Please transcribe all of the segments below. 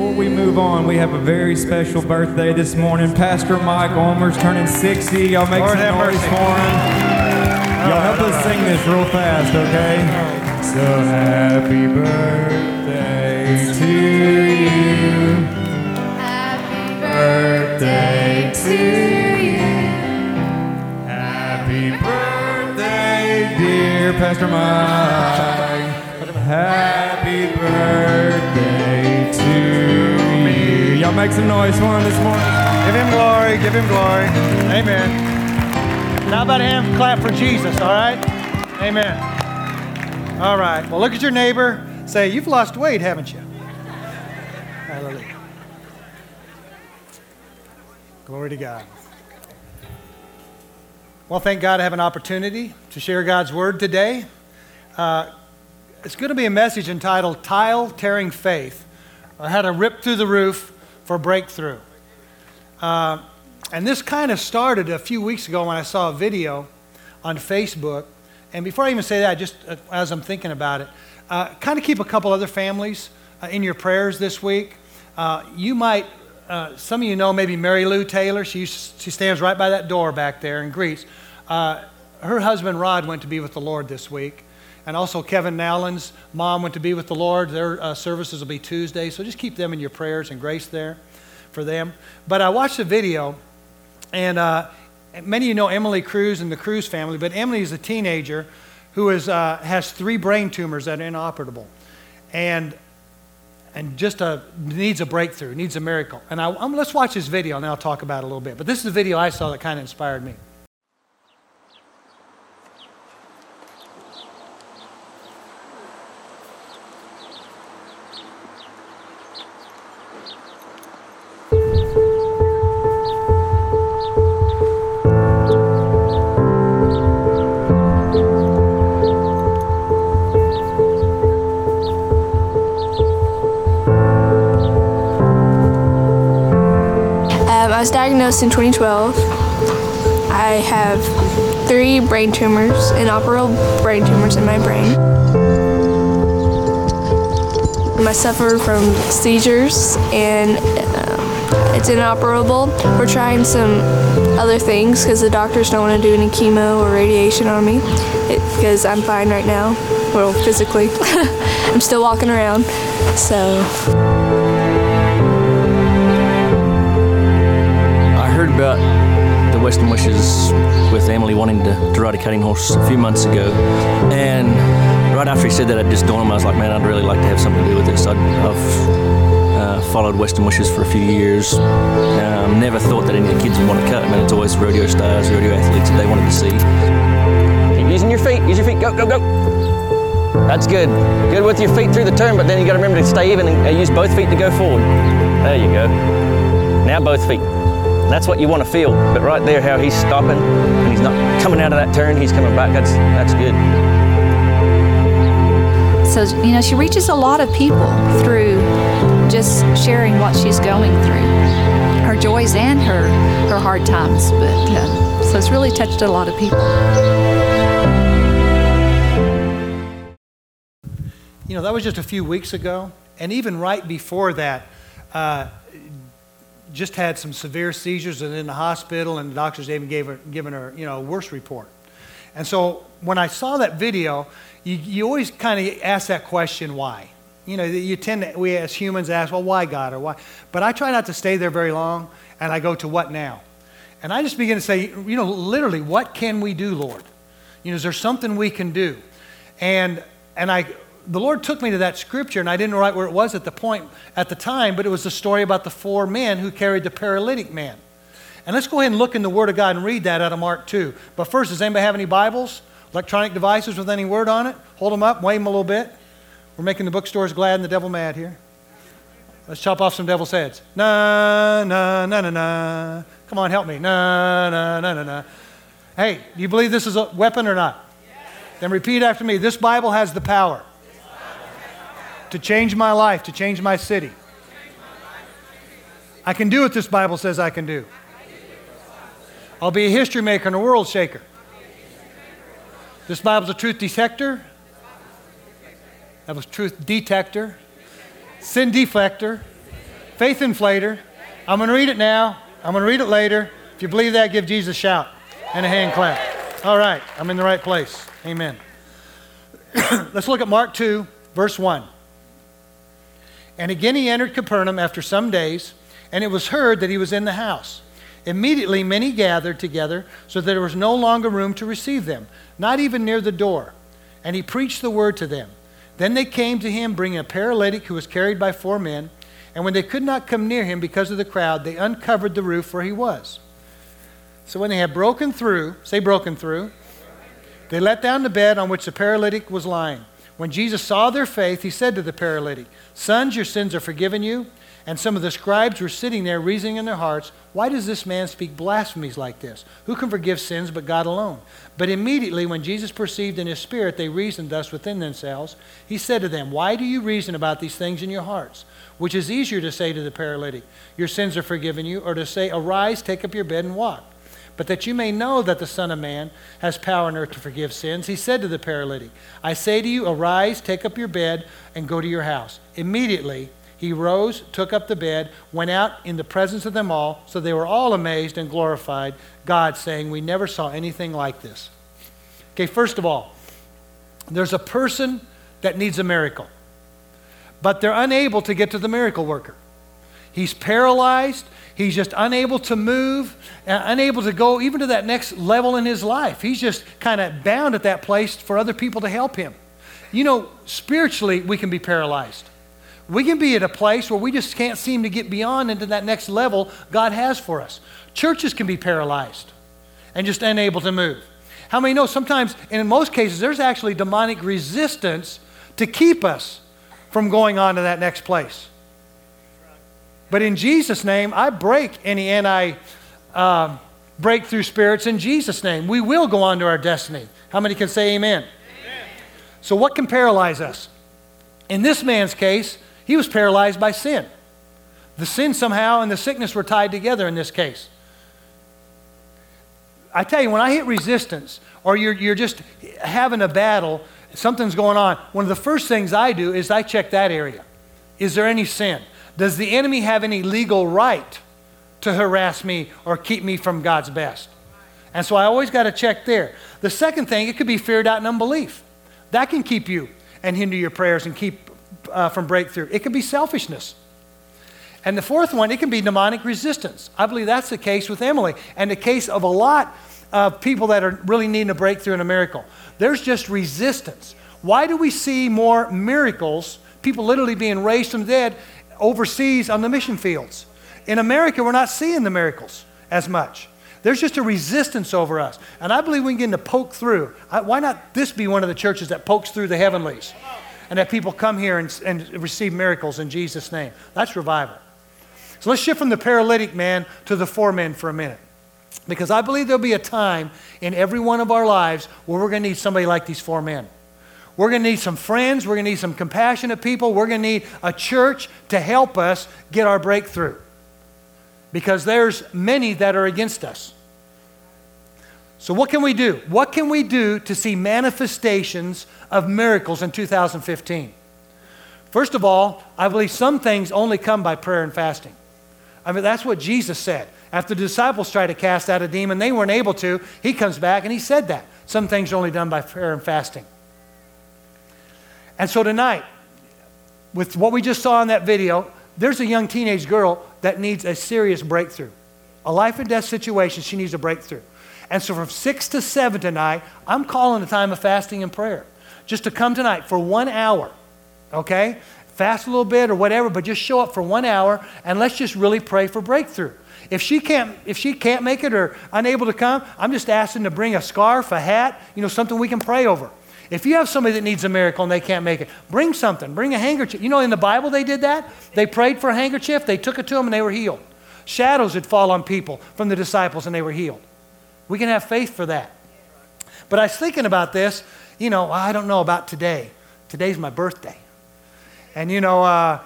before we move on, we have a very special birthday this morning. Pastor Mike Ulmer's turning 60. Y'all make Lord some noise for him. Y'all help us sing this real fast, okay? So happy birthday to you. Happy Birthday to you. Happy birthday, dear Pastor Mike. Happy birthday. Y'all make some noise for him this morning. Give him glory. Give him glory. Amen. Now about him? clap for Jesus, all right? Amen. All right. Well, look at your neighbor. Say, you've lost weight, haven't you? Hallelujah. Glory to God. Well, thank God I have an opportunity to share God's word today. Uh, it's going to be a message entitled Tile Tearing Faith, I had to Rip Through the Roof for Breakthrough. Uh, and this kind of started a few weeks ago when I saw a video on Facebook. And before I even say that, just uh, as I'm thinking about it, uh, kind of keep a couple other families uh, in your prayers this week. Uh, you might, some of you know maybe Mary Lou Taylor. She, she stands right by that door back there and greets. Her husband Rod went to be with the Lord this week. And also Kevin Nowlin's mom went to be with the Lord. Their uh, services will be Tuesday. So just keep them in your prayers and grace there for them. But I watched the video, and uh, many of you know Emily Cruz and the Cruz family, but Emily is a teenager who is, uh, has three brain tumors that are inoperable. And, and just a, needs a breakthrough, needs a miracle. And I, um, let's watch this video, and I'll talk about it a little bit. But this is the video I saw that kind of inspired me. Diagnosed in 2012. I have three brain tumors, inoperable brain tumors in my brain. I suffer from seizures and um, it's inoperable. We're trying some other things because the doctors don't want to do any chemo or radiation on me because I'm fine right now. Well, physically. I'm still walking around. So. Western Wishes with Emily wanting to, to ride a cutting horse a few months ago, and right after he said that, it just dawned on me. I was like, man, I'd really like to have something to do with this. I'd, I've uh, followed Western Wishes for a few years. Um, never thought that any of the kids would want to cut. Man, it's always rodeo stars, rodeo athletes that they wanted to see. Keep using your feet. Use your feet. Go, go, go. That's good. Good with your feet through the turn, but then you got to remember to stay even and uh, use both feet to go forward. There you go. Now both feet. That's what you want to feel. But right there, how he's stopping and he's not coming out of that turn, he's coming back. That's that's good. So, you know, she reaches a lot of people through just sharing what she's going through, her joys and her, her hard times. But uh, so it's really touched a lot of people. You know, that was just a few weeks ago. And even right before that, uh, just had some severe seizures and in the hospital, and the doctors even gave her, given her, you know, a worse report. And so when I saw that video, you, you always kind of ask that question, why? You know, you tend to, we as humans ask, well, why God or why? But I try not to stay there very long, and I go to what now? And I just begin to say, you know, literally, what can we do, Lord? You know, is there something we can do? And, and I, the Lord took me to that scripture, and I didn't write where it was at the point, at the time, but it was the story about the four men who carried the paralytic man. And let's go ahead and look in the Word of God and read that out of Mark 2. But first, does anybody have any Bibles? Electronic devices with any word on it? Hold them up, wave them a little bit. We're making the bookstores glad and the devil mad here. Let's chop off some devil's heads. Na, na, na, na, na. Come on, help me. Na, na, na, na, na. Hey, do you believe this is a weapon or not? Then repeat after me. This Bible has the power to change my life, to change my city. I can do what this Bible says I can do. I'll be a history maker and a world shaker. This Bible's a truth detector. That was truth detector. Sin deflector. Faith inflator. I'm going to read it now. I'm going to read it later. If you believe that, give Jesus a shout and a hand clap. All right, I'm in the right place. Amen. Let's look at Mark 2, verse 1. And again he entered Capernaum after some days, and it was heard that he was in the house. Immediately many gathered together, so that there was no longer room to receive them, not even near the door. And he preached the word to them. Then they came to him, bringing a paralytic who was carried by four men. And when they could not come near him because of the crowd, they uncovered the roof where he was. So when they had broken through, say broken through, they let down the bed on which the paralytic was lying. When Jesus saw their faith, he said to the paralytic, Sons, your sins are forgiven you. And some of the scribes were sitting there, reasoning in their hearts, Why does this man speak blasphemies like this? Who can forgive sins but God alone? But immediately, when Jesus perceived in his spirit they reasoned thus within themselves, he said to them, Why do you reason about these things in your hearts? Which is easier to say to the paralytic, Your sins are forgiven you, or to say, Arise, take up your bed, and walk? But that you may know that the Son of Man has power on earth to forgive sins, he said to the paralytic, I say to you, Arise, take up your bed, and go to your house. Immediately, he rose, took up the bed, went out in the presence of them all, so they were all amazed and glorified God, saying, We never saw anything like this. Okay, first of all, there's a person that needs a miracle, but they're unable to get to the miracle worker. He's paralyzed. He's just unable to move, uh, unable to go even to that next level in his life. He's just kind of bound at that place for other people to help him. You know, spiritually, we can be paralyzed. We can be at a place where we just can't seem to get beyond into that next level God has for us. Churches can be paralyzed and just unable to move. How many know sometimes, and in most cases, there's actually demonic resistance to keep us from going on to that next place? But in Jesus' name, I break any anti uh, breakthrough spirits in Jesus' name. We will go on to our destiny. How many can say amen? amen? So, what can paralyze us? In this man's case, he was paralyzed by sin. The sin somehow and the sickness were tied together in this case. I tell you, when I hit resistance or you're, you're just having a battle, something's going on, one of the first things I do is I check that area. Is there any sin? Does the enemy have any legal right to harass me or keep me from God's best? And so I always got to check there. The second thing, it could be fear, doubt, and unbelief. That can keep you and hinder your prayers and keep uh, from breakthrough. It could be selfishness. And the fourth one, it can be demonic resistance. I believe that's the case with Emily and the case of a lot of people that are really needing a breakthrough and a miracle. There's just resistance. Why do we see more miracles, people literally being raised from the dead, overseas on the mission fields. In America, we're not seeing the miracles as much. There's just a resistance over us. And I believe we can get to poke through. I, why not this be one of the churches that pokes through the heavenlies? And that people come here and, and receive miracles in Jesus' name. That's revival. So let's shift from the paralytic man to the four men for a minute. Because I believe there'll be a time in every one of our lives where we're going to need somebody like these four men. We're going to need some friends. We're going to need some compassionate people. We're going to need a church to help us get our breakthrough. Because there's many that are against us. So, what can we do? What can we do to see manifestations of miracles in 2015? First of all, I believe some things only come by prayer and fasting. I mean, that's what Jesus said. After the disciples tried to cast out a demon, they weren't able to. He comes back and he said that. Some things are only done by prayer and fasting. And so tonight, with what we just saw in that video, there's a young teenage girl that needs a serious breakthrough. A life and death situation, she needs a breakthrough. And so from 6 to 7 tonight, I'm calling a time of fasting and prayer. Just to come tonight for one hour, okay? Fast a little bit or whatever, but just show up for one hour and let's just really pray for breakthrough. If she can't, if she can't make it or unable to come, I'm just asking to bring a scarf, a hat, you know, something we can pray over. If you have somebody that needs a miracle and they can't make it, bring something. Bring a handkerchief. You know, in the Bible they did that. They prayed for a handkerchief, they took it to them, and they were healed. Shadows would fall on people from the disciples, and they were healed. We can have faith for that. But I was thinking about this. You know, I don't know about today. Today's my birthday. And, you know, uh,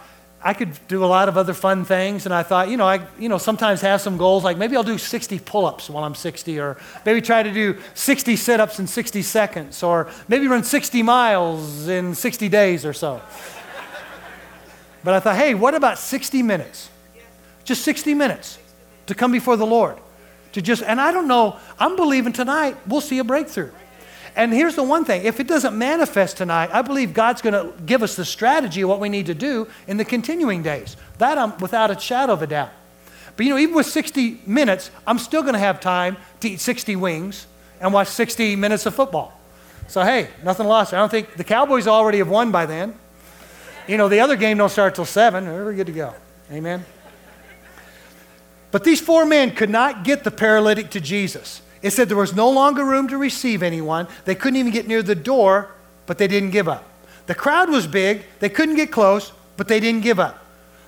I could do a lot of other fun things, and I thought, you know, I, you know, sometimes have some goals like maybe I'll do 60 pull-ups while I'm 60, or maybe try to do 60 sit-ups in 60 seconds, or maybe run 60 miles in 60 days or so. but I thought, hey, what about 60 minutes? Just 60 minutes to come before the Lord. To just, and I don't know, I'm believing tonight we'll see a breakthrough. And here's the one thing if it doesn't manifest tonight, I believe God's going to give us the strategy of what we need to do in the continuing days. That I'm without a shadow of a doubt. But you know, even with 60 minutes, I'm still going to have time to eat 60 wings and watch 60 minutes of football. So hey, nothing lost. I don't think the Cowboys already have won by then. You know, the other game don't start till seven. We're good to go. Amen. But these four men could not get the paralytic to Jesus. It said there was no longer room to receive anyone. They couldn't even get near the door, but they didn't give up. The crowd was big. They couldn't get close, but they didn't give up.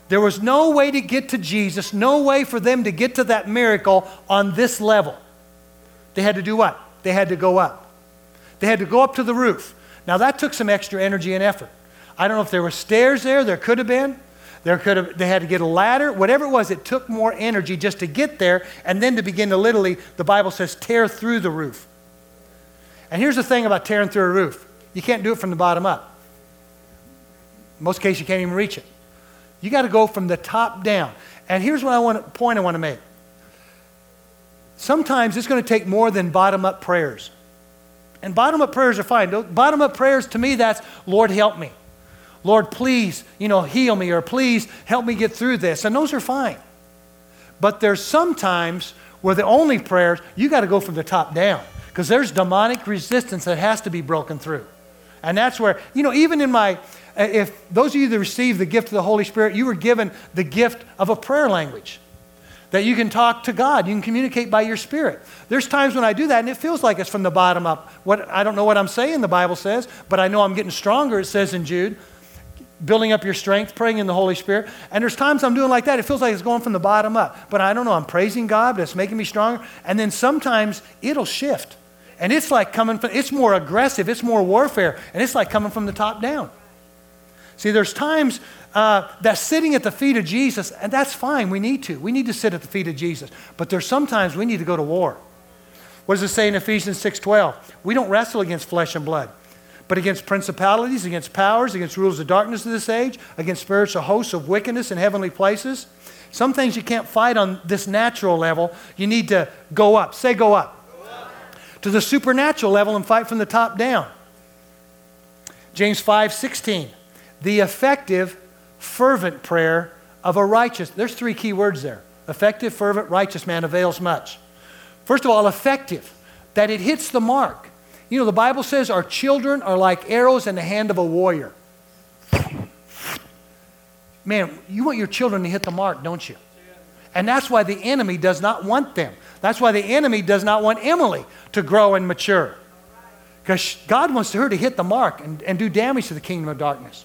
There was no way to get to Jesus, no way for them to get to that miracle on this level. They had to do what? They had to go up. They had to go up to the roof. Now, that took some extra energy and effort. I don't know if there were stairs there, there could have been. There could have, they had to get a ladder, whatever it was, it took more energy just to get there and then to begin to literally, the Bible says, tear through the roof. And here's the thing about tearing through a roof you can't do it from the bottom up. In most cases, you can't even reach it. You got to go from the top down. And here's what I want point I want to make. Sometimes it's going to take more than bottom up prayers. And bottom up prayers are fine. Bottom up prayers to me that's Lord help me. Lord, please, you know, heal me or please help me get through this. And those are fine. But there's sometimes where the only prayers, you got to go from the top down because there's demonic resistance that has to be broken through. And that's where, you know, even in my, if those of you that receive the gift of the Holy Spirit, you were given the gift of a prayer language that you can talk to God. You can communicate by your spirit. There's times when I do that and it feels like it's from the bottom up. What I don't know what I'm saying, the Bible says, but I know I'm getting stronger, it says in Jude building up your strength, praying in the Holy Spirit. And there's times I'm doing like that. It feels like it's going from the bottom up. But I don't know. I'm praising God, but it's making me stronger. And then sometimes it'll shift. And it's like coming from, it's more aggressive, it's more warfare, and it's like coming from the top down. See, there's times uh, that sitting at the feet of Jesus, and that's fine. We need to. We need to sit at the feet of Jesus. But there's sometimes we need to go to war. What does it say in Ephesians 6:12? We don't wrestle against flesh and blood but against principalities, against powers, against rulers of darkness of this age, against spiritual hosts of wickedness in heavenly places. Some things you can't fight on this natural level. You need to go up. Say, go up. Go up. To the supernatural level and fight from the top down. James 5 16. The effective, fervent prayer of a righteous. There's three key words there. Effective, fervent, righteous man avails much. First of all, effective, that it hits the mark. You know, the Bible says our children are like arrows in the hand of a warrior. Man, you want your children to hit the mark, don't you? And that's why the enemy does not want them. That's why the enemy does not want Emily to grow and mature. Because God wants her to hit the mark and, and do damage to the kingdom of darkness.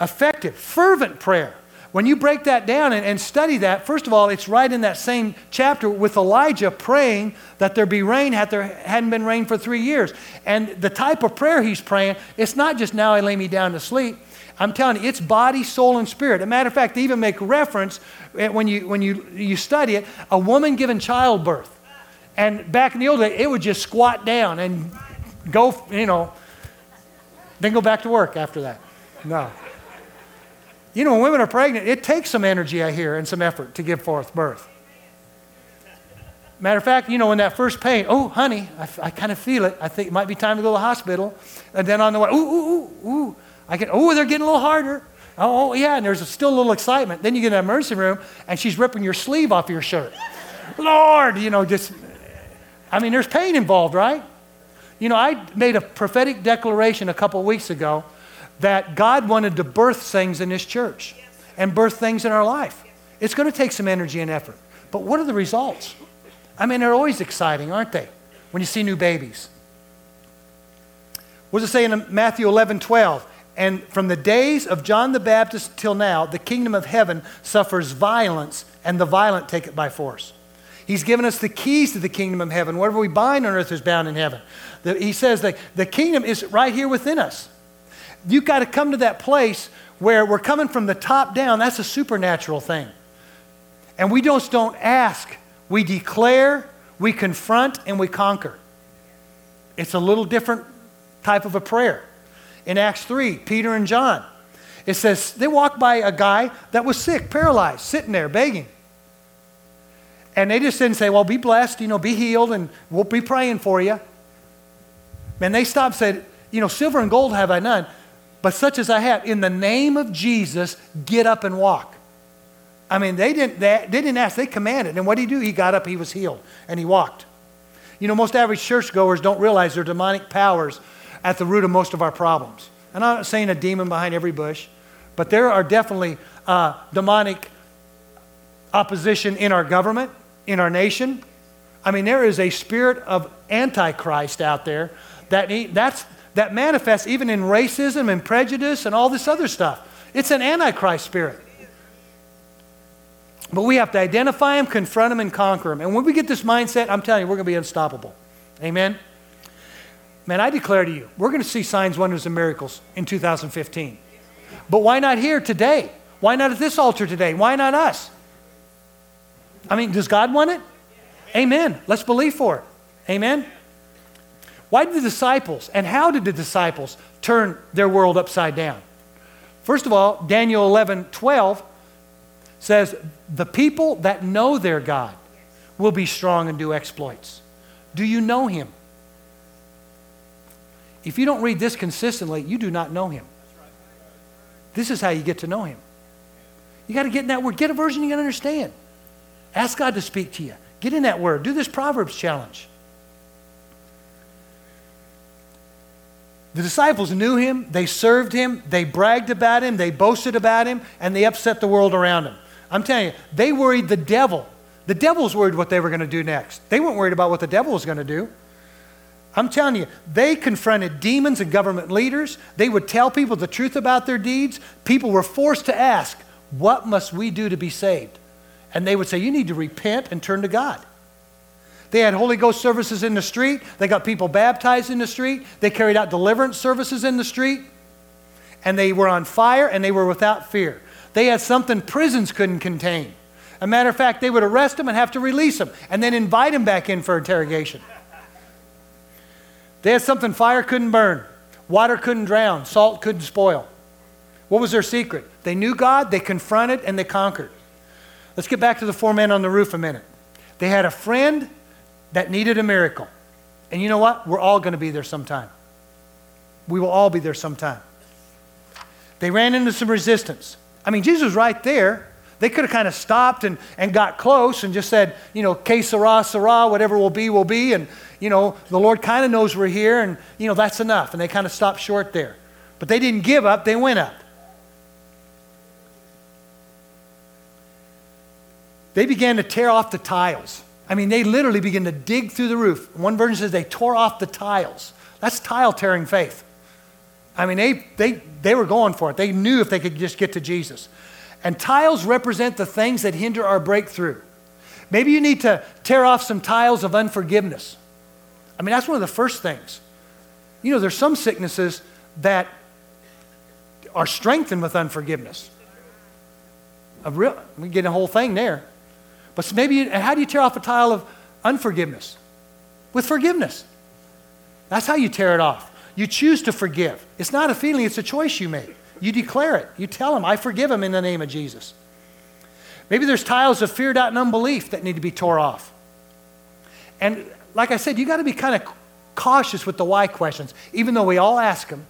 Effective, fervent prayer. When you break that down and, and, study that, first of all, it's right in that same chapter with Elijah praying that there be rain, had there hadn't been rain for three years. And the type of prayer he's praying, it's not just now I lay me down to sleep. I'm telling you, it's body, soul, and spirit. As a matter of fact, they even make reference eh, when you, when you, you study it, a woman given childbirth. And back in the old days, it would just squat down and go, you know, then go back to work after that. No. You know, when women are pregnant, it takes some energy, I hear, and some effort to give forth birth. Matter of fact, you know, in that first pain, oh, honey, I, I kind of feel it. I think it might be time to go to the hospital. And then on the way, ooh, ooh, ooh, ooh. I get, oh, they're getting a little harder. Oh, oh yeah, and there's still a little excitement. Then you get in the emergency room, and she's ripping your sleeve off your shirt. Lord, you know, just, I mean, there's pain involved, right? You know, I made a prophetic declaration a couple weeks ago that God wanted to birth things in this church and birth things in our life. It's going to take some energy and effort. But what are the results? I mean, they're always exciting, aren't they? When you see new babies. What does it say in Matthew 11 12? And from the days of John the Baptist till now, the kingdom of heaven suffers violence, and the violent take it by force. He's given us the keys to the kingdom of heaven. Whatever we bind on earth is bound in heaven. The, he says that the kingdom is right here within us you've got to come to that place where we're coming from the top down. That's a supernatural thing. And we just don't ask, we declare, we confront, and we conquer. It's a little different type of a prayer. In Acts 3, Peter and John, It says they walked by a guy that was sick, paralyzed, sitting there begging. And they just didn't say, Well, be blessed, you know, be healed, and we'll be praying for you. Man, they stopped and said, You know, silver and gold have I none, but such as I have, in the name of Jesus, get up and walk. I mean, they didn't, they, they didn't ask, they commanded. And what did he do? He got up, he was healed, and he walked. You know, most average churchgoers don't realize there are demonic powers at the root of most of our problems. And I'm not saying a demon behind every bush, but there are definitely uh, demonic opposition in our government, in our nation. I mean, there is a spirit of antichrist out there that, he, that's, that manifests even in racism and prejudice and all this other stuff. It's an antichrist spirit. But we have to identify them, confront them, and conquer them. And when we get this mindset, I'm telling you, we're going to be unstoppable. Amen? Man, I declare to you, we're going to see signs, wonders, and miracles in 2015. But why not here today? Why not at this altar today? Why not us? I mean, does God want it? Amen. Let's believe for it. Amen. Why did the disciples and how did the disciples turn their world upside down? First of all, Daniel 11 12 says, The people that know their God will be strong and do exploits. Do you know him? If you don't read this consistently, you do not know him. This is how you get to know him. You got to get in that word. Get a version you can understand. Ask God to speak to you. Get in that word. Do this Proverbs challenge. The disciples knew him, they served him, they bragged about him, they boasted about him, and they upset the world around him. I'm telling you, they worried the devil. The devil was worried what they were going to do next. They weren't worried about what the devil was going to do. I'm telling you, they confronted demons and government leaders. They would tell people the truth about their deeds. People were forced to ask, What must we do to be saved? And they would say, You need to repent and turn to God. They had Holy Ghost services in the street. They got people baptized in the street. They carried out deliverance services in the street. And they were on fire and they were without fear. They had something prisons couldn't contain. A matter of fact, they would arrest them and have to release them and then invite them back in for interrogation. They had something fire couldn't burn, water couldn't drown, salt couldn't spoil. What was their secret? They knew God, they confronted, and they conquered. Let's get back to the four men on the roof a minute. They had a friend that needed a miracle. And you know what? We're all going to be there sometime. We will all be there sometime. They ran into some resistance. I mean, Jesus was right there. They could have kind of stopped and, and got close and just said, you know, que sera, sera, whatever will be, will be. And, you know, the Lord kind of knows we're here and, you know, that's enough. And they kind of stopped short there. But they didn't give up, they went up. They began to tear off the tiles. I mean, they literally began to dig through the roof. One version says they tore off the tiles. That's tile tearing faith. I mean, they, they, they were going for it. They knew if they could just get to Jesus. And tiles represent the things that hinder our breakthrough. Maybe you need to tear off some tiles of unforgiveness. I mean, that's one of the first things. You know, there's some sicknesses that are strengthened with unforgiveness. A real, we get a whole thing there. But maybe, you, how do you tear off a tile of unforgiveness? With forgiveness. That's how you tear it off. You choose to forgive. It's not a feeling, it's a choice you make. You declare it. You tell him, I forgive him in the name of Jesus. Maybe there's tiles of fear, doubt, and unbelief that need to be tore off. And like I said, you got to be kind of cautious with the why questions, even though we all ask them.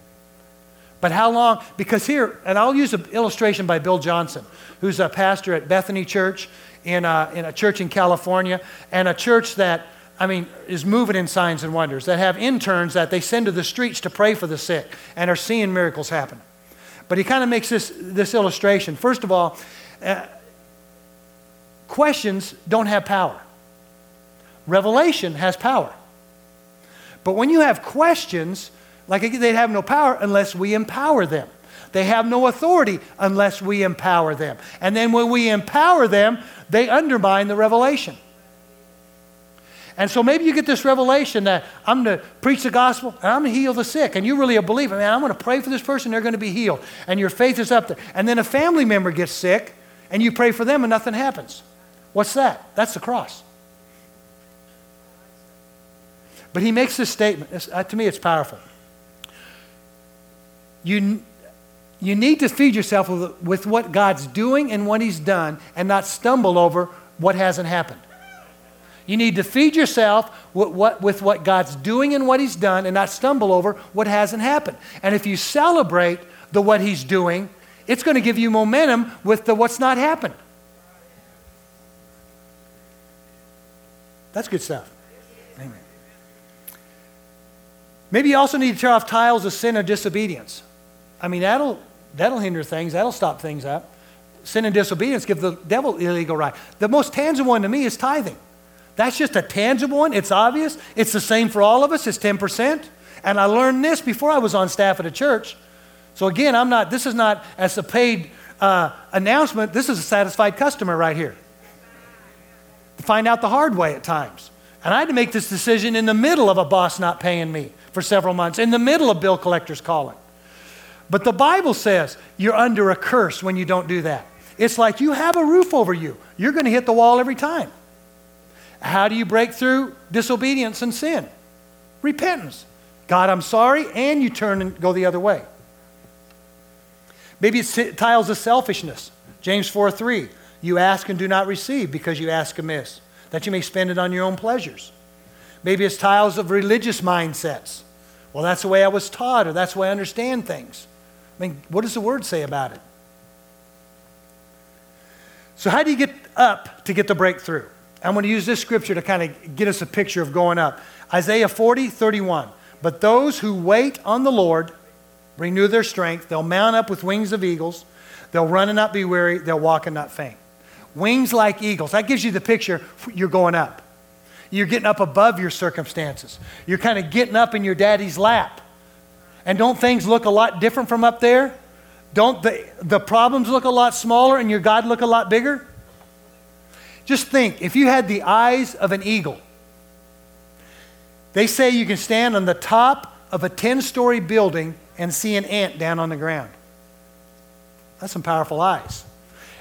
But how long? Because here, and I'll use an illustration by Bill Johnson, who's a pastor at Bethel Church in a, in a church in California, and a church that, I mean, is moving in signs and wonders, that have interns that they send to the streets to pray for the sick and are seeing miracles happen. But he kind of makes this, this illustration. First of all, uh, questions don't have power, revelation has power. But when you have questions, like they have no power unless we empower them. They have no authority unless we empower them. And then when we empower them, they undermine the revelation. And so maybe you get this revelation that I'm going to preach the gospel and I'm going to heal the sick. And you really believe, man, I'm going to pray for this person, they're going to be healed. And your faith is up there. And then a family member gets sick and you pray for them and nothing happens. What's that? That's the cross. But he makes this statement. Uh, to me, it's powerful. You, You need to feed yourself with, with what God's doing and what He's done and not stumble over what hasn't happened. You need to feed yourself with what, with what God's doing and what He's done and not stumble over what hasn't happened. And if you celebrate the what He's doing, it's going to give you momentum with the what's not happened. That's good stuff. Amen. Maybe you also need to tear off tiles of sin or disobedience. I mean, that'll, that'll hinder things, that'll stop things up. Sin and disobedience give the devil illegal right. The most tangible one to me is tithing. That's just a tangible one. It's obvious. It's the same for all of us. It's 10%. And I learned this before I was on staff at a church. So again, I'm not, this is not as a paid uh, announcement. This is a satisfied customer right here. To find out the hard way at times. And I had to make this decision in the middle of a boss not paying me for several months, in the middle of bill collectors calling. But the Bible says you're under a curse when you don't do that. It's like you have a roof over you. You're going to hit the wall every time. How do you break through disobedience and sin? Repentance. God, I'm sorry, and you turn and go the other way. Maybe it's tiles of selfishness. James 4 3. You ask and do not receive because you ask amiss, that you may spend it on your own pleasures. Maybe it's tiles of religious mindsets. Well, that's the way I was taught, or that's the way I understand things. I mean, what does the word say about it? So, how do you get up to get the breakthrough? I'm going to use this scripture to kind of get us a picture of going up. Isaiah 40, 31. But those who wait on the Lord renew their strength. They'll mount up with wings of eagles. They'll run and not be weary. They'll walk and not faint. Wings like eagles. That gives you the picture you're going up. You're getting up above your circumstances. You're kind of getting up in your daddy's lap. And don't things look a lot different from up there? Don't the, the problems look a lot smaller and your God look a lot bigger? Just think if you had the eyes of an eagle, they say you can stand on the top of a 10 story building and see an ant down on the ground. That's some powerful eyes.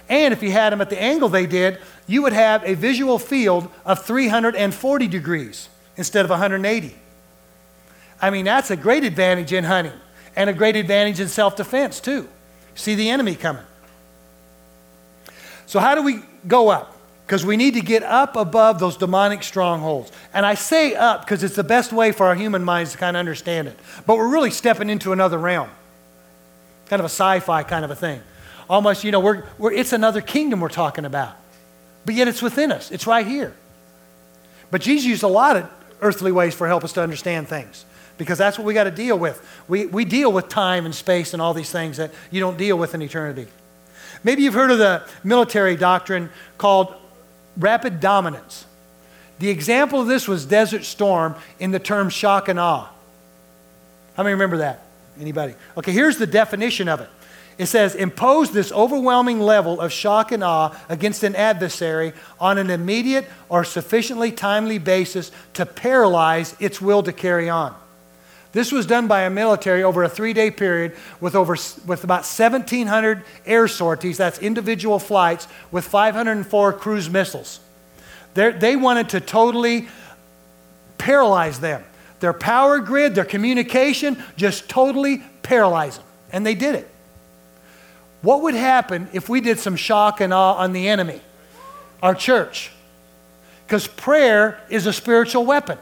And if you had them at the angle they did, you would have a visual field of 340 degrees instead of 180. I mean, that's a great advantage in hunting and a great advantage in self defense, too. See the enemy coming. So, how do we go up? Because we need to get up above those demonic strongholds. And I say up because it's the best way for our human minds to kind of understand it. But we're really stepping into another realm, kind of a sci fi kind of a thing. Almost, you know, we're, we're, it's another kingdom we're talking about. But yet it's within us, it's right here. But Jesus used a lot of earthly ways for help us to understand things because that's what we got to deal with. We, we deal with time and space and all these things that you don't deal with in eternity. Maybe you've heard of the military doctrine called rapid dominance. The example of this was Desert Storm in the term shock and awe. How many remember that? Anybody? Okay, here's the definition of it. It says, impose this overwhelming level of shock and awe against an adversary on an immediate or sufficiently timely basis to paralyze its will to carry on. This was done by a military over a three day period with, over, with about 1,700 air sorties, that's individual flights, with 504 cruise missiles. They're, they wanted to totally paralyze them. Their power grid, their communication, just totally paralyze them. And they did it. What would happen if we did some shock and awe on the enemy? Our church. Because prayer is a spiritual weapon.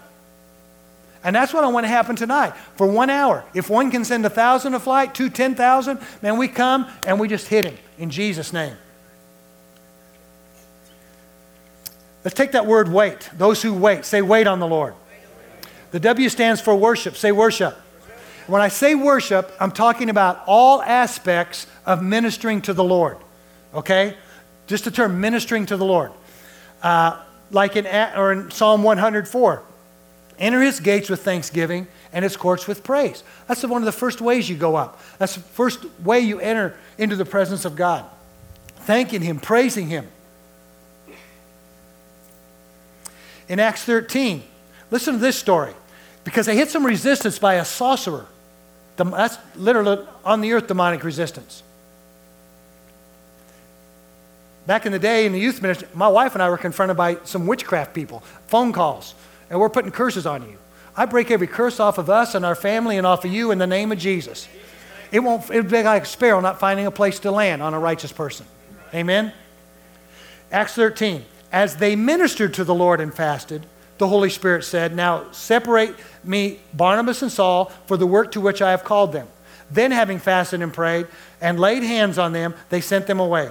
And that's what I want to happen tonight for one hour. If one can send a thousand a flight, two, ten thousand, man, we come and we just hit him in Jesus' name. Let's take that word wait. Those who wait, say wait on the Lord. The W stands for worship. Say worship. When I say worship, I'm talking about all aspects of ministering to the Lord. Okay? Just the term ministering to the Lord. Uh, like in, or in Psalm 104. Enter his gates with thanksgiving and his courts with praise. That's one of the first ways you go up. That's the first way you enter into the presence of God. Thanking him, praising him. In Acts 13, listen to this story. Because they hit some resistance by a sorcerer. That's literally on the earth demonic resistance. Back in the day in the youth ministry, my wife and I were confronted by some witchcraft people, phone calls and we're putting curses on you. I break every curse off of us and our family and off of you in the name of Jesus. it won't, it'll be like a sparrow not finding a place to land on a righteous person. Amen? Acts 13. As they ministered to the Lord and fasted, the Holy Spirit said, Now separate me, Barnabas and Saul, for the work to which I have called them. Then, having fasted and prayed and laid hands on them, they sent them away.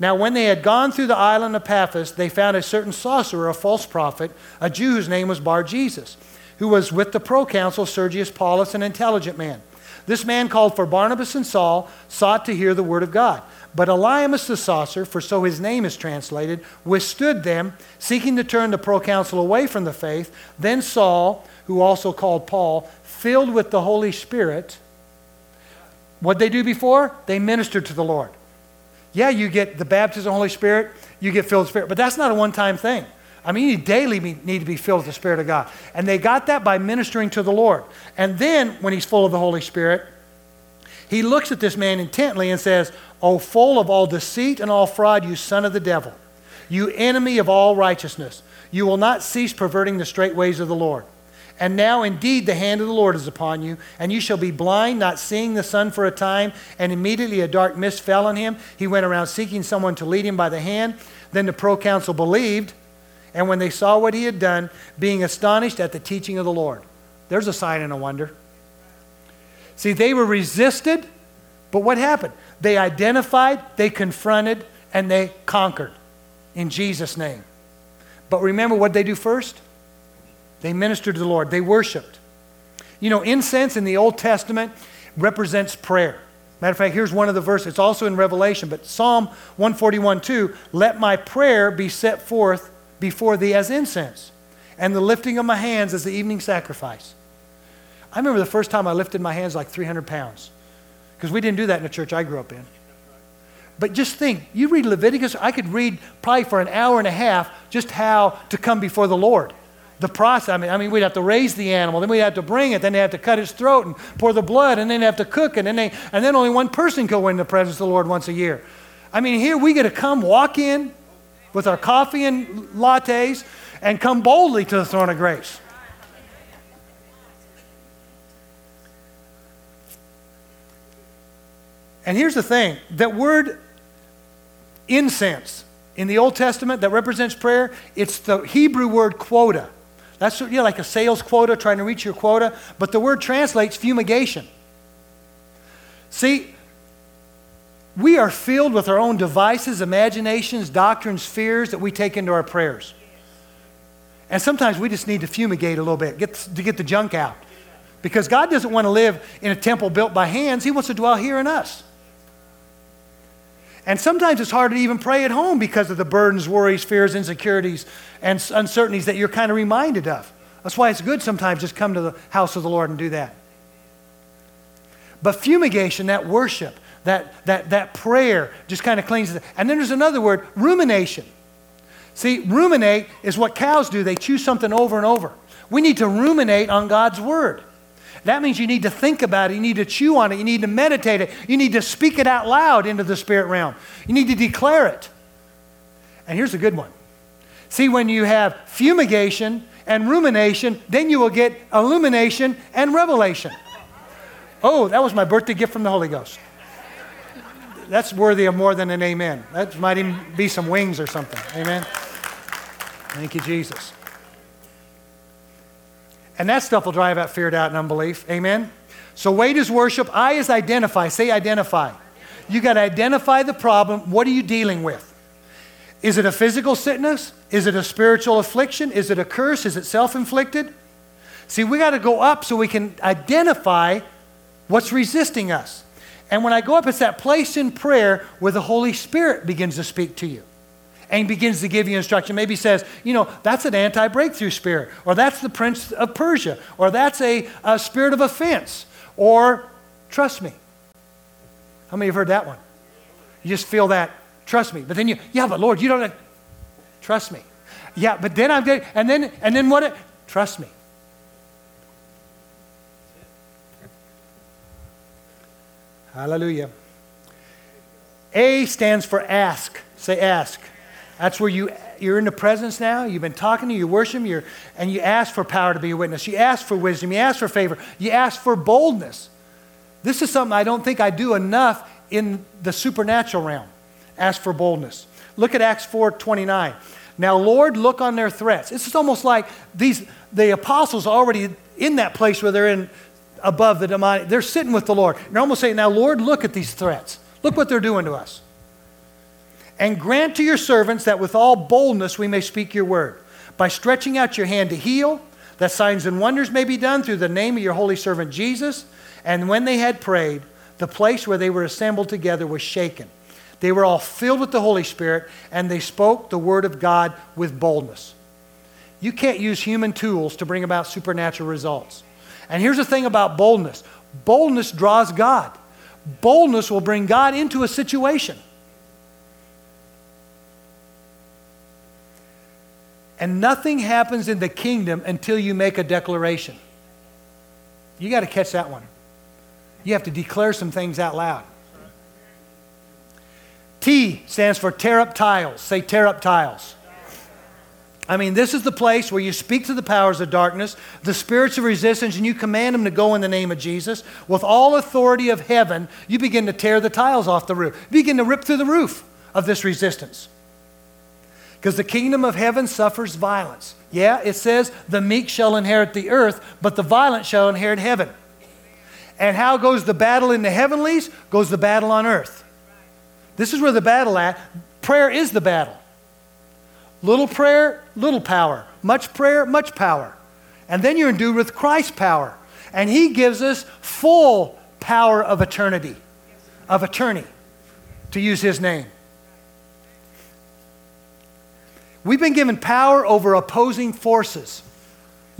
Now, when they had gone through the island of Paphos, they found a certain sorcerer, a false prophet, a Jew whose name was Bar Jesus, who was with the proconsul Sergius Paulus, an intelligent man. This man called for Barnabas and Saul, sought to hear the word of God. But Elymas the sorcerer, for so his name is translated, withstood them, seeking to turn the proconsul away from the faith. Then Saul, who also called Paul, filled with the Holy Spirit, what they do before? They ministered to the Lord. Yeah, you get the baptism of the Holy Spirit, you get filled with the Spirit, but that's not a one time thing. I mean, you daily need to be filled with the Spirit of God. And they got that by ministering to the Lord. And then, when he's full of the Holy Spirit, he looks at this man intently and says, O full of all deceit and all fraud, you son of the devil, you enemy of all righteousness, you will not cease perverting the straight ways of the Lord. And now indeed the hand of the Lord is upon you, and you shall be blind, not seeing the sun for a time. And immediately a dark mist fell on him. He went around seeking someone to lead him by the hand. Then the proconsul believed, and when they saw what he had done, being astonished at the teaching of the Lord. There's a sign and a wonder. See, they were resisted, but what happened? They identified, they confronted, and they conquered in Jesus' name. But remember what they do first? They ministered to the Lord, they worshiped. You know, incense in the Old Testament represents prayer. Matter of fact, here's one of the verses. It's also in Revelation, but Psalm 141 2 Let my prayer be set forth before thee as incense, and the lifting of my hands as the evening sacrifice. I remember the first time I lifted my hands like 300 pounds, because we didn't do that in the church I grew up in. But just think, you read Leviticus, I could read probably for an hour and a half just how to come before the Lord the process. I mean, I mean, we'd have to raise the animal, then we'd have to bring it, then they'd have to cut its throat and pour the blood, and then they'd have to cook it, and, they, and then only one person go in the presence of the Lord once a year. I mean, here we get to come, walk in with our coffee and lattes, and come boldly to the throne of grace. And here's the thing that word incense in the Old Testament that represents prayer, it's the Hebrew word quota. That's you know, like a sales quota, trying to reach your quota. But the word translates fumigation. See, we are filled with our own devices, imaginations, doctrines, fears that we take into our prayers. And sometimes we just need to fumigate a little bit, get, to get the junk out. Because God doesn't want to live in a temple built by hands, He wants to dwell here in us. And sometimes it's hard to even pray at home because of the burdens, worries, fears, insecurities, and uncertainties that you're kind of reminded of. That's why it's good sometimes just come to the house of the Lord and do that. But fumigation, that worship, that, that, that prayer just kind of cleans it. And then there's another word, rumination. See, ruminate is what cows do. They chew something over and over. We need to ruminate on God's word. That means you need to think about it, you need to chew on it, you need to meditate it, you need to speak it out loud into the spirit realm. You need to declare it. And here's a good one. See, when you have fumigation and rumination, then you will get illumination and revelation. Oh, that was my birthday gift from the Holy Ghost. That's worthy of more than an amen. That might even be some wings or something. Amen. Thank you, Jesus. And that stuff will drive out fear, doubt, and unbelief. Amen? So, wait is worship. I is identify. Say identify. You got to identify the problem. What are you dealing with? Is it a physical sickness? Is it a spiritual affliction? Is it a curse? Is it self inflicted? See, we got to go up so we can identify what's resisting us. And when I go up, it's that place in prayer where the Holy Spirit begins to speak to you and begins to give you instruction. Maybe says, you know, that's an anti breakthrough spirit, or that's the prince of Persia, or that's a, a spirit of offense, or trust me. How many have heard that one? You just feel that, trust me. But then you, yeah, but Lord, you don't trust me. Yeah, but then I'm getting, and then, and then what? Trust me. Hallelujah. A stands for ask. Say ask. That's where you, you're in the presence now. You've been talking to you, you worship you're, and you ask for power to be a witness. You ask for wisdom. You ask for favor. You ask for boldness. This is something I don't think I do enough in the supernatural realm. Ask for boldness. Look at Acts 4 29. Now, Lord, look on their threats. It's almost like these the apostles are already in that place where they're in above the demonic. They're sitting with the Lord. And they're almost saying, Now, Lord, look at these threats. Look what they're doing to us. And grant to your servants that with all boldness we may speak your word, by stretching out your hand to heal, that signs and wonders may be done through the name of your holy servant Jesus. And when they had prayed, the place where they were assembled together was shaken. They were all filled with the Holy Spirit, and they spoke the word of God with boldness. You can't use human tools to bring about supernatural results. And here's the thing about boldness boldness draws God, boldness will bring God into a situation. And nothing happens in the kingdom until you make a declaration. You got to catch that one. You have to declare some things out loud. T stands for tear up tiles. Say tear up tiles. I mean, this is the place where you speak to the powers of darkness, the spirits of resistance, and you command them to go in the name of Jesus. With all authority of heaven, you begin to tear the tiles off the roof. You begin to rip through the roof of this resistance. Because the kingdom of heaven suffers violence. Yeah, it says, the meek shall inherit the earth, but the violent shall inherit heaven. And how goes the battle in the heavenlies? Goes the battle on earth. This is where the battle at. Prayer is the battle. Little prayer, little power. Much prayer, much power. And then you're endued with Christ's power. And He gives us full power of eternity, of attorney, to use His name. We've been given power over opposing forces.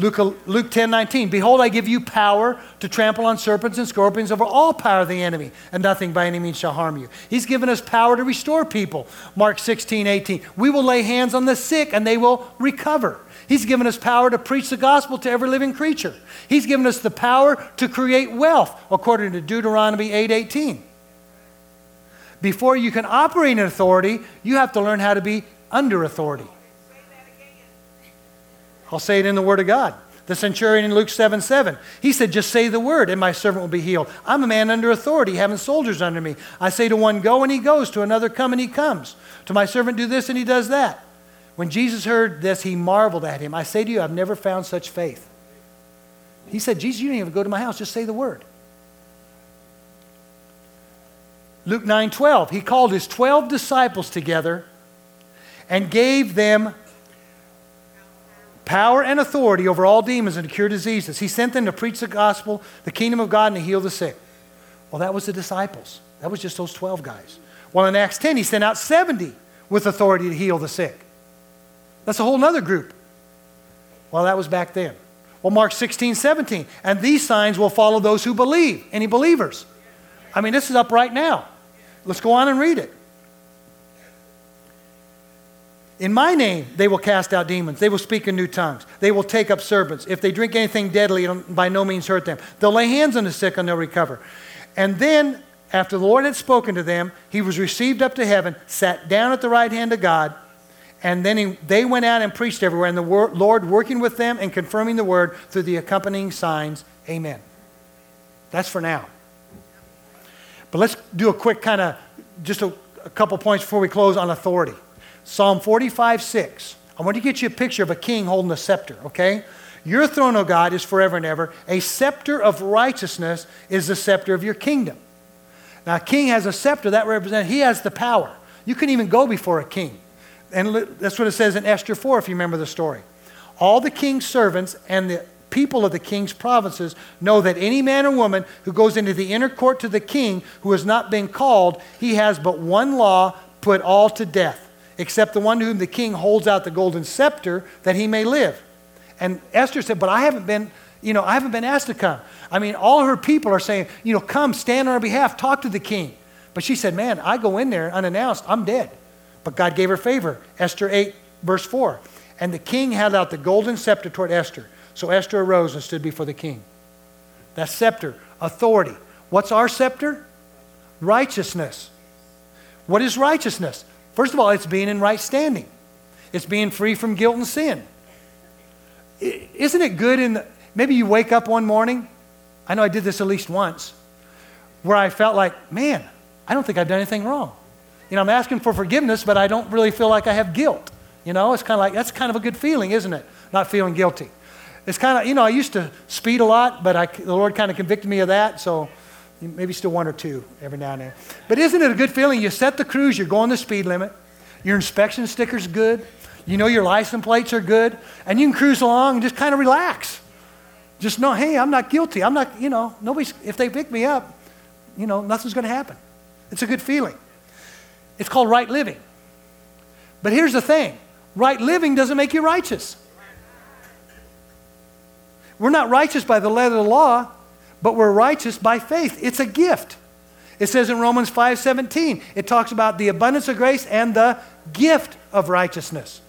Luke, uh, Luke 10 19. Behold, I give you power to trample on serpents and scorpions over all power of the enemy, and nothing by any means shall harm you. He's given us power to restore people. Mark 16 18. We will lay hands on the sick and they will recover. He's given us power to preach the gospel to every living creature. He's given us the power to create wealth, according to Deuteronomy 8 18. Before you can operate in authority, you have to learn how to be under authority. I'll say it in the Word of God. The centurion in Luke 7 7. He said, Just say the word, and my servant will be healed. I'm a man under authority, having soldiers under me. I say to one, Go, and he goes. To another, Come, and he comes. To my servant, Do this, and he does that. When Jesus heard this, he marveled at him. I say to you, I've never found such faith. He said, Jesus, you didn't even go to my house, just say the word. Luke 9 12. He called his 12 disciples together and gave them power and authority over all demons and to cure diseases. He sent them to preach the gospel, the kingdom of God, and to heal the sick. Well, that was the disciples. That was just those 12 guys. Well, in Acts 10, he sent out 70 with authority to heal the sick. That's a whole other group. Well, that was back then. Well, Mark 16, 17. And these signs will follow those who believe. Any believers? I mean, this is up right now. Let's go on and read it. In my name, they will cast out demons. They will speak in new tongues. They will take up serpents. If they drink anything deadly, it'll by no means hurt them. They'll lay hands on the sick and they'll recover. And then, after the Lord had spoken to them, he was received up to heaven, sat down at the right hand of God, and then he, they went out and preached everywhere, and the wor- Lord working with them and confirming the word through the accompanying signs. Amen. That's for now. But let's do a quick kind of, just a, a couple points before we close on authority. Psalm 45, 6. I want to get you a picture of a king holding a scepter, okay? Your throne, O God, is forever and ever. A scepter of righteousness is the scepter of your kingdom. Now, a king has a scepter that represents, he has the power. You can even go before a king. And that's what it says in Esther 4, if you remember the story. All the king's servants and the people of the king's provinces know that any man or woman who goes into the inner court to the king who has not been called, he has but one law put all to death except the one to whom the king holds out the golden scepter that he may live. And Esther said, But I haven't been, you know, I haven't been asked to come. I mean, all her people are saying, you know, come, stand on our behalf, talk to the king. But she said, Man, I go in there unannounced, I'm dead. But God gave her favor. Esther 8, verse 4. And the king held out the golden scepter toward Esther. So Esther arose and stood before the king. That scepter, authority. What's our scepter? Righteousness. What is righteousness? First of all, it's being in right standing, it's being free from guilt and sin. Isn't it good in the, maybe you wake up one morning? I know I did this at least once. where I felt like, man, I don't think I've done anything wrong. You know, I'm asking for forgiveness, but I don't really feel like I have guilt. You know, it's kind of like, that's kind of a good feeling, isn't it? Not feeling guilty. It's kind of, you know, I used to speed a lot, but I, the Lord kind of convicted me of that, so maybe still one or two every now and then. But isn't it a good feeling? You set the cruise, you're going the speed limit, your inspection sticker's good, you know your license plates are good, and you can cruise along and just kind of relax. Just know, hey, I'm not guilty. I'm not, you know, nobody's, if they pick me up, you know, nothing's going to happen. It's a good feeling. It's called right living. But here's the thing right living doesn't make you righteous. We're not righteous by the letter of the law, but we're righteous by faith. It's a gift. It says in Romans 5:17, it talks about the abundance of grace and the gift of righteousness.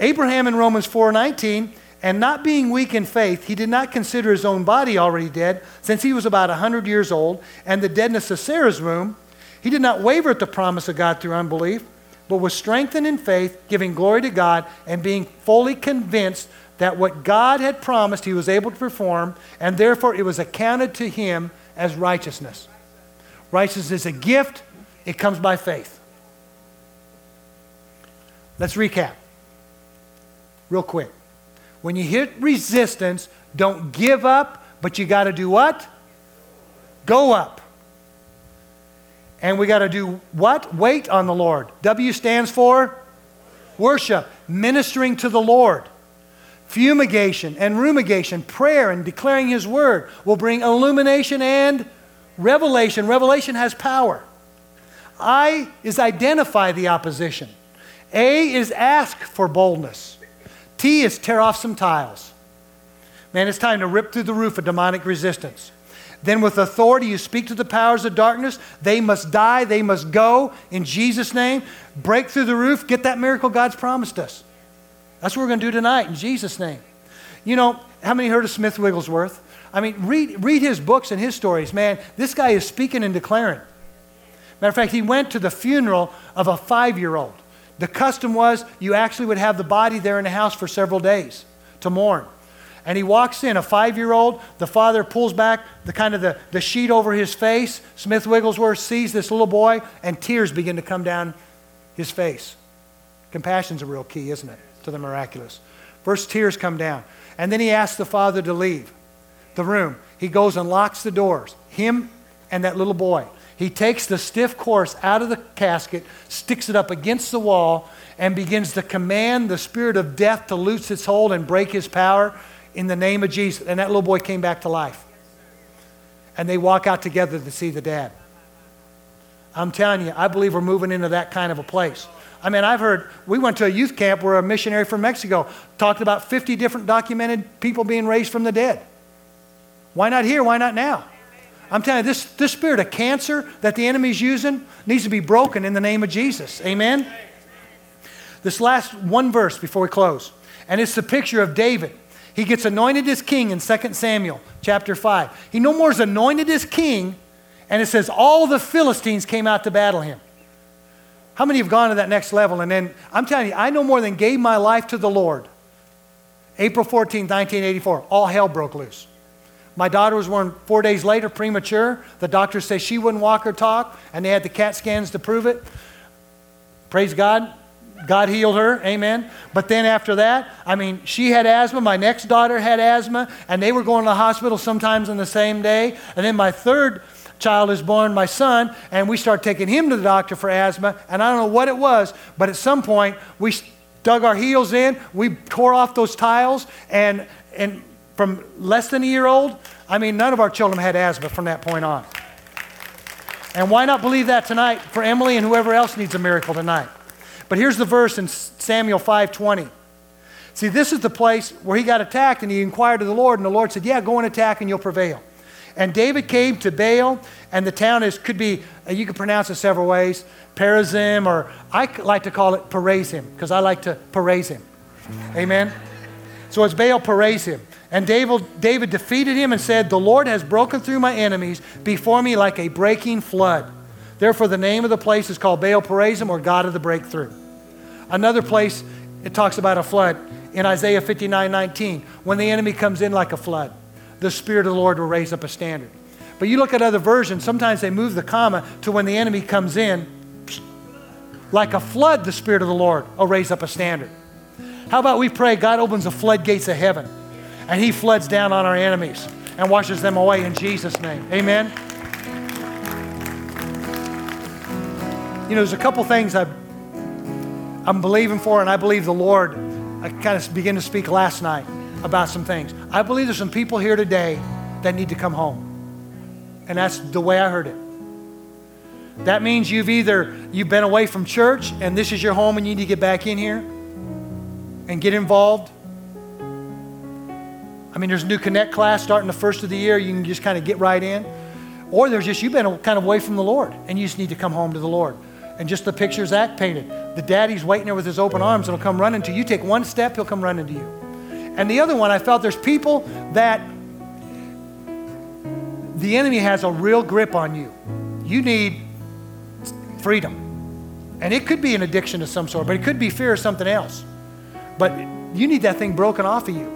Abraham in Romans 4:19, and not being weak in faith, he did not consider his own body already dead, since he was about a 100 years old, and the deadness of Sarah's womb. He did not waver at the promise of God through unbelief, but was strengthened in faith, giving glory to God, and being fully convinced that what God had promised he was able to perform, and therefore it was accounted to him as righteousness. Righteousness is a gift, it comes by faith. Let's recap real quick. When you hit resistance, don't give up, but you got to do what? Go up. And we got to do what? Wait on the Lord. W stands for worship, ministering to the Lord. Fumigation and rumigation, prayer and declaring His word will bring illumination and revelation. Revelation has power. I is identify the opposition. A is ask for boldness. T is tear off some tiles. Man, it's time to rip through the roof of demonic resistance. Then, with authority, you speak to the powers of darkness. They must die. They must go in Jesus' name. Break through the roof. Get that miracle God's promised us. That's what we're going to do tonight in Jesus' name. You know, how many heard of Smith Wigglesworth? I mean, read, read his books and his stories. Man, this guy is speaking and declaring. Matter of fact, he went to the funeral of a five year old. The custom was you actually would have the body there in the house for several days to mourn. And he walks in, a five year old. The father pulls back the kind of the, the sheet over his face. Smith Wigglesworth sees this little boy, and tears begin to come down his face. Compassion's a real key, isn't it, to the miraculous? First, tears come down. And then he asks the father to leave the room. He goes and locks the doors, him and that little boy. He takes the stiff course out of the casket, sticks it up against the wall, and begins to command the spirit of death to loose its hold and break his power in the name of Jesus. And that little boy came back to life. And they walk out together to see the dad. I'm telling you, I believe we're moving into that kind of a place. I mean, I've heard, we went to a youth camp where a missionary from Mexico talked about 50 different documented people being raised from the dead. Why not here? Why not now? I'm telling you, this, this spirit of cancer that the enemy's using needs to be broken in the name of Jesus. Amen? This last one verse before we close, and it's the picture of David. He gets anointed as king in 2 Samuel chapter 5. He no more is anointed as king, and it says all the Philistines came out to battle him. How many have gone to that next level? And then I'm telling you, I no more than gave my life to the Lord. April 14, 1984, all hell broke loose. My daughter was born four days later, premature. The doctor said she wouldn't walk or talk, and they had the CAT scans to prove it. Praise God. God healed her, amen. But then after that, I mean, she had asthma. My next daughter had asthma, and they were going to the hospital sometimes on the same day. And then my third child is born, my son, and we start taking him to the doctor for asthma. And I don't know what it was, but at some point, we dug our heels in, we tore off those tiles, and, and from less than a year old, I mean, none of our children had asthma from that point on. And why not believe that tonight for Emily and whoever else needs a miracle tonight? But here's the verse in Samuel 5:20. See, this is the place where he got attacked and he inquired of the Lord, and the Lord said, Yeah, go and attack and you'll prevail. And David came to Baal, and the town is could be, uh, you can pronounce it several ways, Perazim, or I like to call it Perazim, because I like to him. Amen. So it's Baal Perazim. And David, David defeated him and said, The Lord has broken through my enemies before me like a breaking flood. Therefore, the name of the place is called Baal Perazim or God of the breakthrough. Another place, it talks about a flood in Isaiah 59 19. When the enemy comes in like a flood, the Spirit of the Lord will raise up a standard. But you look at other versions, sometimes they move the comma to when the enemy comes in. Like a flood, the Spirit of the Lord will raise up a standard. How about we pray God opens the floodgates of heaven and He floods down on our enemies and washes them away in Jesus' name. Amen. You know, there's a couple things i I'm believing for, and I believe the Lord. I kind of began to speak last night about some things. I believe there's some people here today that need to come home. And that's the way I heard it. That means you've either you've been away from church and this is your home and you need to get back in here and get involved. I mean, there's a new Connect class starting the first of the year. You can just kind of get right in. Or there's just you've been kind of away from the Lord and you just need to come home to the Lord. And just the picture Zach painted. The daddy's waiting there with his open arms and he'll come running to you. You take one step, he'll come running to you. And the other one, I felt there's people that the enemy has a real grip on you. You need freedom. And it could be an addiction of some sort, but it could be fear of something else. But you need that thing broken off of you.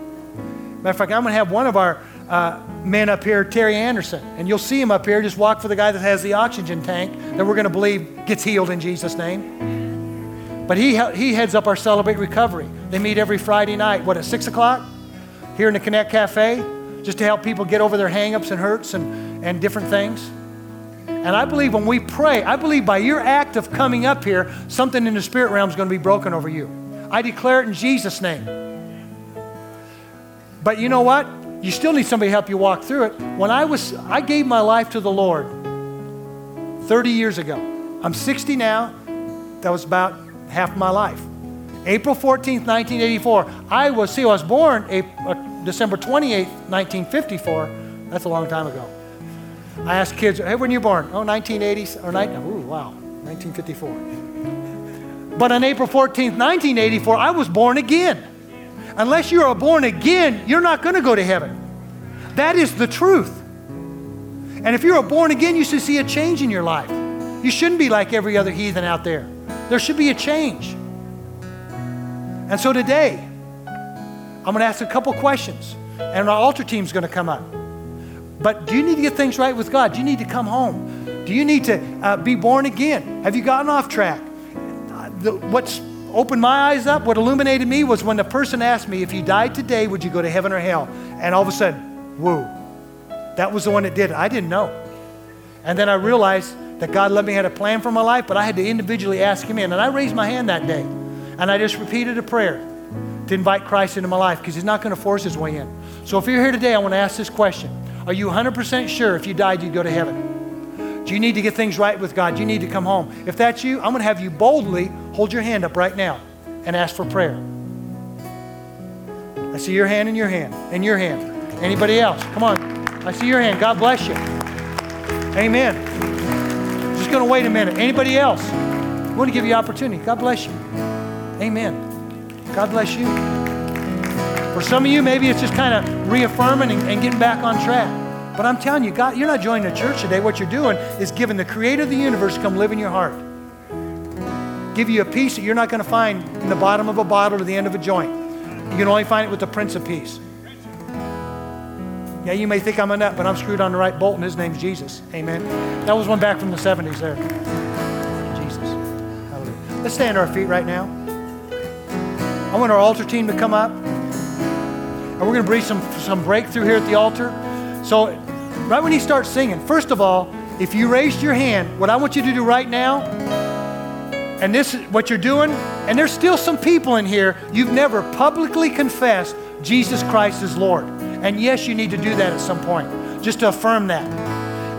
Matter of fact, I'm going to have one of our uh, men up here, Terry Anderson, and you'll see him up here. Just walk for the guy that has the oxygen tank that we're going to believe gets healed in Jesus' name. But he, he heads up our Celebrate Recovery. They meet every Friday night, what, at 6 o'clock? Here in the Connect Cafe, just to help people get over their hangups and hurts and, and different things. And I believe when we pray, I believe by your act of coming up here, something in the spirit realm is going to be broken over you. I declare it in Jesus' name. But you know what? You still need somebody to help you walk through it. When I was, I gave my life to the Lord 30 years ago. I'm 60 now. That was about half my life. April 14th, 1984. I was, see, I was born April, uh, December 28th, 1954. That's a long time ago. I asked kids, hey, when you born? Oh, 1980s, or 19, ooh, wow, 1954. But on April 14th, 1984, I was born again. Unless you are born again, you're not going to go to heaven. That is the truth. And if you're born again, you should see a change in your life. You shouldn't be like every other heathen out there. There should be a change. And so today, I'm going to ask a couple questions, and our altar team's going to come up. But do you need to get things right with God? Do you need to come home? Do you need to uh, be born again? Have you gotten off track? The, what's opened my eyes up, what illuminated me was when the person asked me, if you died today, would you go to heaven or hell? And all of a sudden, whoa, that was the one that did it. I didn't know. And then I realized that God let me had a plan for my life, but I had to individually ask Him in. And I raised my hand that day, and I just repeated a prayer to invite Christ into my life because He's not going to force His way in. So if you're here today, I want to ask this question Are you 100% sure if you died, you'd go to heaven? Do you need to get things right with God? Do you need to come home? If that's you, I'm going to have you boldly hold your hand up right now and ask for prayer. I see your hand in your hand, in your hand. Anybody else? Come on. I see your hand. God bless you. Amen. Just going to wait a minute. Anybody else? I want to give you opportunity. God bless you. Amen. God bless you. For some of you, maybe it's just kind of reaffirming and, and getting back on track. But I'm telling you, God, you're not joining a church today. What you're doing is giving the creator of the universe come live in your heart. Give you a peace that you're not going to find in the bottom of a bottle or the end of a joint. You can only find it with the Prince of Peace. Yeah, you may think I'm a nut, but I'm screwed on the right bolt, and his name's Jesus. Amen. That was one back from the 70s there. Jesus. Hallelujah. Let's stand on our feet right now. I want our altar team to come up. And we're going to bring some, some breakthrough here at the altar. So right when he starts singing, first of all, if you raised your hand, what I want you to do right now, and this is what you're doing, and there's still some people in here, you've never publicly confessed Jesus Christ is Lord. And yes, you need to do that at some point, just to affirm that.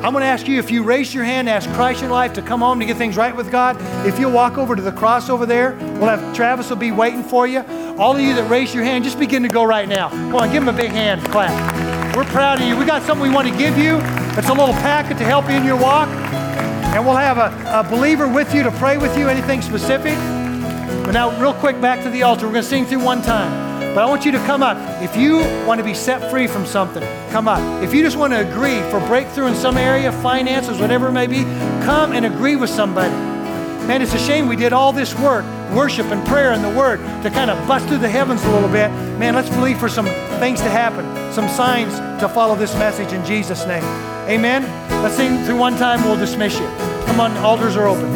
I'm going to ask you if you raise your hand, ask Christ in your life to come home to get things right with God. If you'll walk over to the cross over there, we'll have Travis will be waiting for you. All of you that raised your hand, just begin to go right now. Come on, give him a big hand clap. We're proud of you. We got something we want to give you. It's a little packet to help you in your walk. And we'll have a, a believer with you to pray with you, anything specific. But now, real quick, back to the altar. We're going to sing through one time. But I want you to come up. If you want to be set free from something, come up. If you just want to agree for breakthrough in some area, finances, whatever it may be, come and agree with somebody. Man, it's a shame we did all this work, worship and prayer and the Word, to kind of bust through the heavens a little bit. Man, let's believe for some things to happen, some signs to follow this message in Jesus' name. Amen. Let's sing through one time. We'll dismiss you. Come on, altars are open.